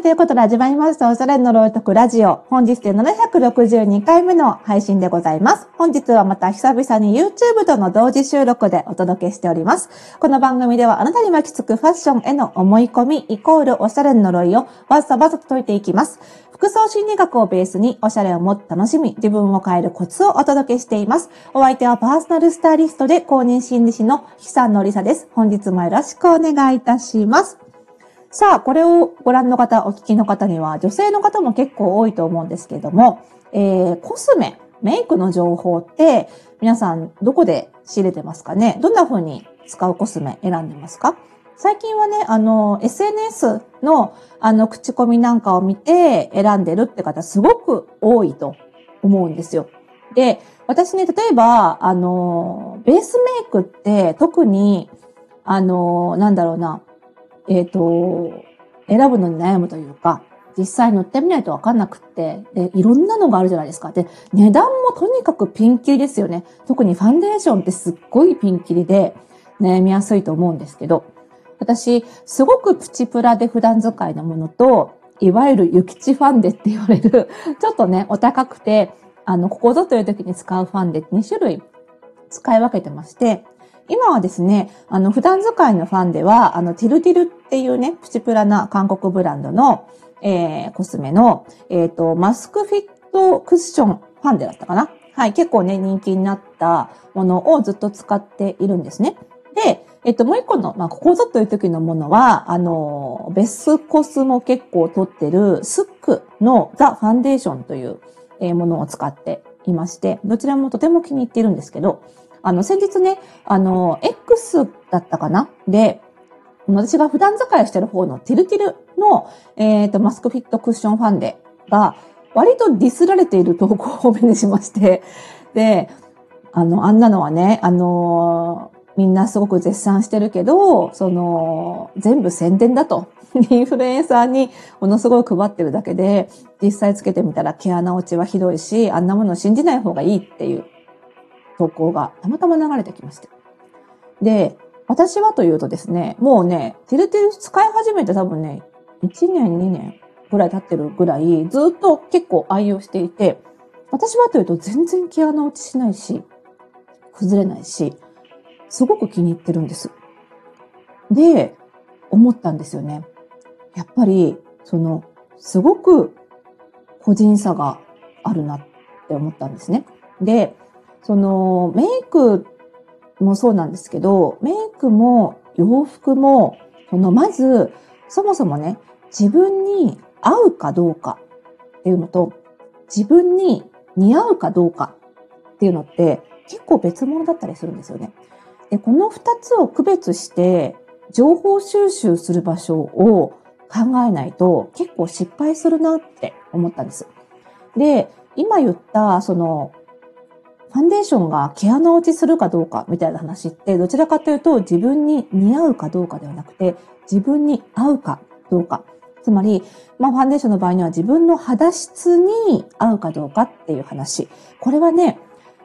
い、ということで始まりました、おしゃれのロイトクラジオ。本日で762回目の配信でございます。本日はまた久々に YouTube との同時収録でお届けしております。この番組ではあなたに巻きつくファッションへの思い込みイコールおしゃれの呪いをわざわざと解いていきます。服装心理学をベースにおしゃれをもっと楽しみ、自分を変えるコツをお届けしています。お相手はパーソナルスタイリストで公認心理師の久野里沙です。本日もよろしくお願いいたします。さあ、これをご覧の方、お聞きの方には、女性の方も結構多いと思うんですけれども、えー、コスメ、メイクの情報って、皆さんどこで仕入れてますかね？どんな風に使うコスメ選んでますか？最近はね、あの、SNS の、あの、口コミなんかを見て選んでるって方すごく多いと思うんですよ。で、私ね、例えば、あの、ベースメイクって特に、あの、なんだろうな、えっ、ー、と、選ぶのに悩むというか、実際乗ってみないとわかんなくって、で、いろんなのがあるじゃないですか。で、値段もとにかくピンキリですよね。特にファンデーションってすっごいピンキリで悩みやすいと思うんですけど、私、すごくプチプラで普段使いのものと、いわゆるユキチファンデって言われる、ちょっとね、お高くて、あの、ここぞという時に使うファンデ2種類使い分けてまして、今はですね、あの、普段使いのファンデは、あの、ティルティルっていうね、プチプラな韓国ブランドの、えー、コスメの、えっ、ー、と、マスクフィットクッションファンデだったかな？はい、結構ね、人気になったものをずっと使っているんですね。で、えっと、もう一個の、まあ、ここぞという時のものは、あの、ベスコスも結構取ってるスックのザ・ファンデーションというものを使っていまして、どちらもとても気に入っているんですけど、あの、先日ね、あの、X だったかな？で、私が普段使いしてる方のティルティルの、えっ、ー、と、マスクフィットクッションファンデが、割とディスられている投稿を目にしまして、で、あの、あんなのはね、あのみんなすごく絶賛してるけど、その、全部宣伝だと。インフルエンサーにものすごい配ってるだけで、実際つけてみたら毛穴落ちはひどいし、あんなもの信じない方がいいっていう投稿がたまたま流れてきまして。で、私はというとですね、もうね、ティルティル使い始めて多分ね、1年、2年ぐらい経ってるぐらい、ずっと結構愛用していて、私はというと全然毛穴落ちしないし、崩れないし、すごく気に入ってるんです。で、思ったんですよね。やっぱり、その、すごく個人差があるなって思ったんですね。で、その、メイクもそうなんですけど、メイクも洋服も、その、まず、そもそもね、自分に合うかどうかっていうのと、自分に似合うかどうかっていうのって結構別物だったりするんですよね。で、この二つを区別して、情報収集する場所を考えないと結構失敗するなって思ったんです。で、今言った、その、ファンデーションが毛穴落ちするかどうかみたいな話って、どちらかというと自分に似合うかどうかではなくて、自分に合うかどうか。つまり、まあ、ファンデーションの場合には自分の肌質に合うかどうかっていう話。これはね、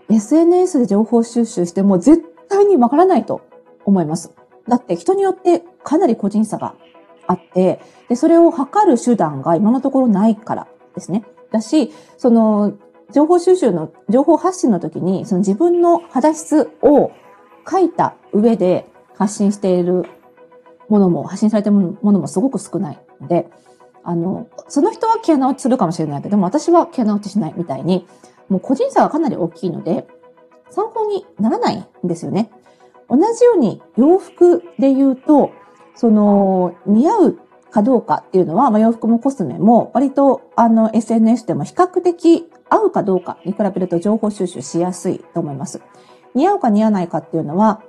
SNS で情報収集しても絶対にわからないと思います。だって人によってかなり個人差があって、で、それを測る手段が今のところないからですね。だし、その、情報収集の、情報発信の時に、その自分の肌質を書いた上で発信しているものも、発信されているものもすごく少ないので、あの、その人は毛穴落ちするかもしれないけども、私は毛穴落ちしないみたいに、もう個人差がかなり大きいので、参考にならないんですよね。同じように洋服で言うと、その、似合うかどうかっていうのは、まあ、洋服もコスメも割とあの SNS でも比較的合うかどうかに比べると情報収集しやすいと思います。似合うか似合わないかっていうのは、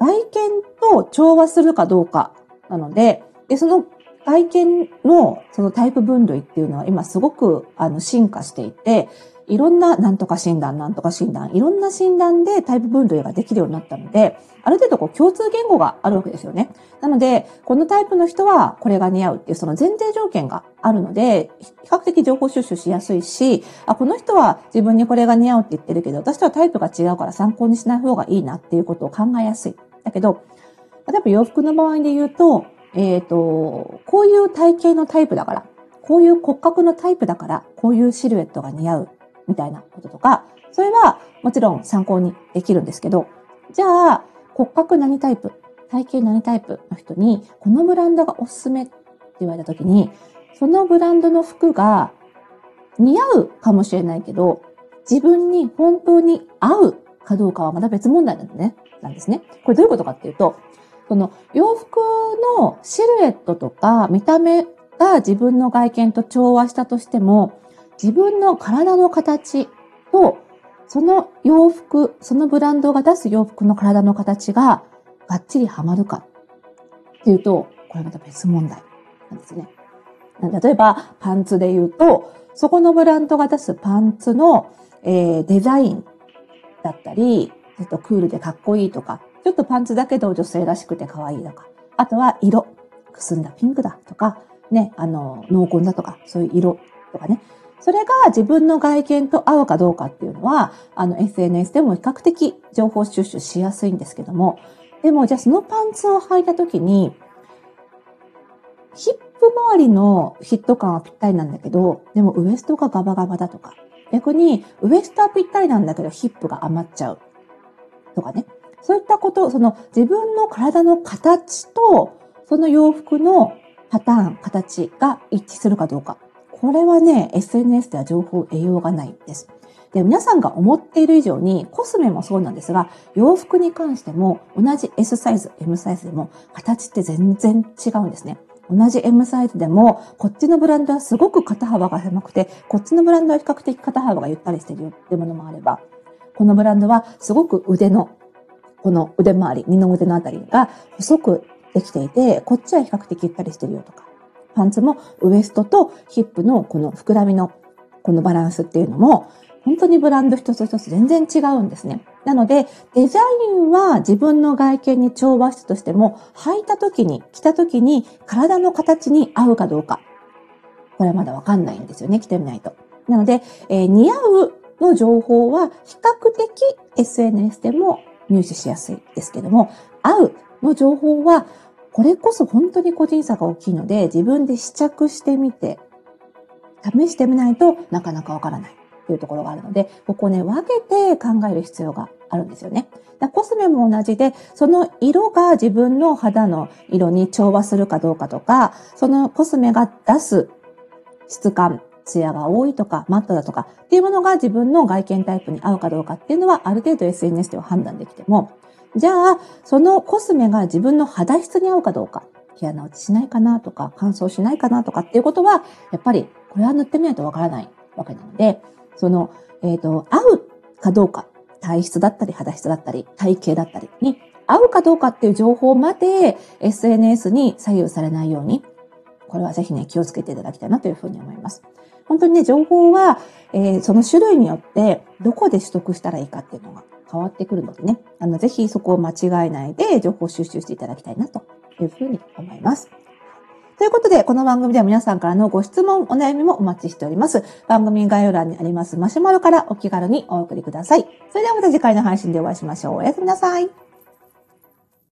外見と調和するかどうかなので、で、その外見のそのタイプ分類っていうのは今すごくあの進化していて、いろんななんとか診断、なんとか診断、いろんな診断でタイプ分類ができるようになったので、ある程度こう共通言語があるわけですよね。なので、このタイプの人はこれが似合うっていうその前提条件があるので、比較的情報収集しやすいし、あ、この人は自分にこれが似合うって言ってるけど、私とはタイプが違うから参考にしない方がいいなっていうことを考えやすい。だけど、例えば洋服の場合で言うと、えっ、ー、と、こういう体型のタイプだから、こういう骨格のタイプだから、こういうシルエットが似合う、みたいなこととか、それはもちろん参考にできるんですけど、じゃあ、骨格何タイプ、体型何タイプの人に、このブランドがおすすめって言われた時に、そのブランドの服が似合うかもしれないけど、自分に本当に合うかどうかはまた別問題なんね。なんですね。これどういうことかっていうと、その洋服のシルエットとか見た目が自分の外見と調和したとしても、自分の体の形と、その洋服、そのブランドが出す洋服の体の形がバッチリハマるかっていうと、これまた別問題なんですね。例えば、パンツで言うと、そこのブランドが出すパンツの、えー、デザインだったり、ちょっとクールでかっこいいとか、ちょっとパンツだけど女性らしくて可愛いとか、あとは色、くすんだピンクだとか、ね、あの、濃紺だとか、そういう色とかね。それが自分の外見と合うかどうかっていうのは、あの、SNS でも比較的情報収集しやすいんですけども、でも、じゃあそのパンツを履いたときに、ヒップ周りのフィット感はぴったりなんだけど、でもウエストがガバガバだとか、逆にウエストはぴったりなんだけどヒップが余っちゃうとかね。そういったこと、その自分の体の形と、その洋服のパターン、形が一致するかどうか。これはね、SNS では情報を得ようがないです。で、皆さんが思っている以上に、コスメもそうなんですが、洋服に関しても同じ S サイズ、M サイズでも形って全然違うんですね。同じ M サイズでも、こっちのブランドはすごく肩幅が狭くて、こっちのブランドは比較的肩幅がゆったりしてるよってものもあれば、このブランドはすごく腕のこの腕周り、二の腕のあたりが細くできていて、こっちは比較的ゆったりしてるよとか。パンツもウエストとヒップのこの膨らみのこのバランスっていうのも、本当にブランド一つ一つ全然違うんですね。なので、デザインは自分の外見に調和したとしても、履いた時に、着た時に体の形に合うかどうか。これはまだわかんないんですよね。着てみないと。なので、えー、似合うの情報は比較的 SNS でも入手しやすいですけども、合うの情報は、これこそ本当に個人差が大きいので、自分で試着してみて、試してみないとなかなかわからないというところがあるので、ここね、分けて考える必要があるんですよね。だコスメも同じで、その色が自分の肌の色に調和するかどうかとか、そのコスメが出す質感、ツヤが多いとか、マットだとかっていうものが自分の外見タイプに合うかどうかっていうのはある程度 SNS では判断できても、じゃあ、そのコスメが自分の肌質に合うかどうか、毛穴落ちしないかなとか、乾燥しないかなとかっていうことは、やっぱりこれは塗ってみないとわからないわけなので、その、えっ、ー、と、合うかどうか、体質だったり肌質だったり、体型だったりに合うかどうかっていう情報まで SNS に左右されないように、これはぜひね、気をつけていただきたいなというふうに思います。本当にね、情報は、えー、その種類によって、どこで取得したらいいかっていうのが変わってくるのでね、あの、ぜひそこを間違えないで情報収集していただきたいなというふうに思います。ということで、この番組では皆さんからのご質問、お悩みもお待ちしております。番組概要欄にありますマシュマロからお気軽にお送りください。それではまた次回の配信でお会いしましょう。おやすみなさい。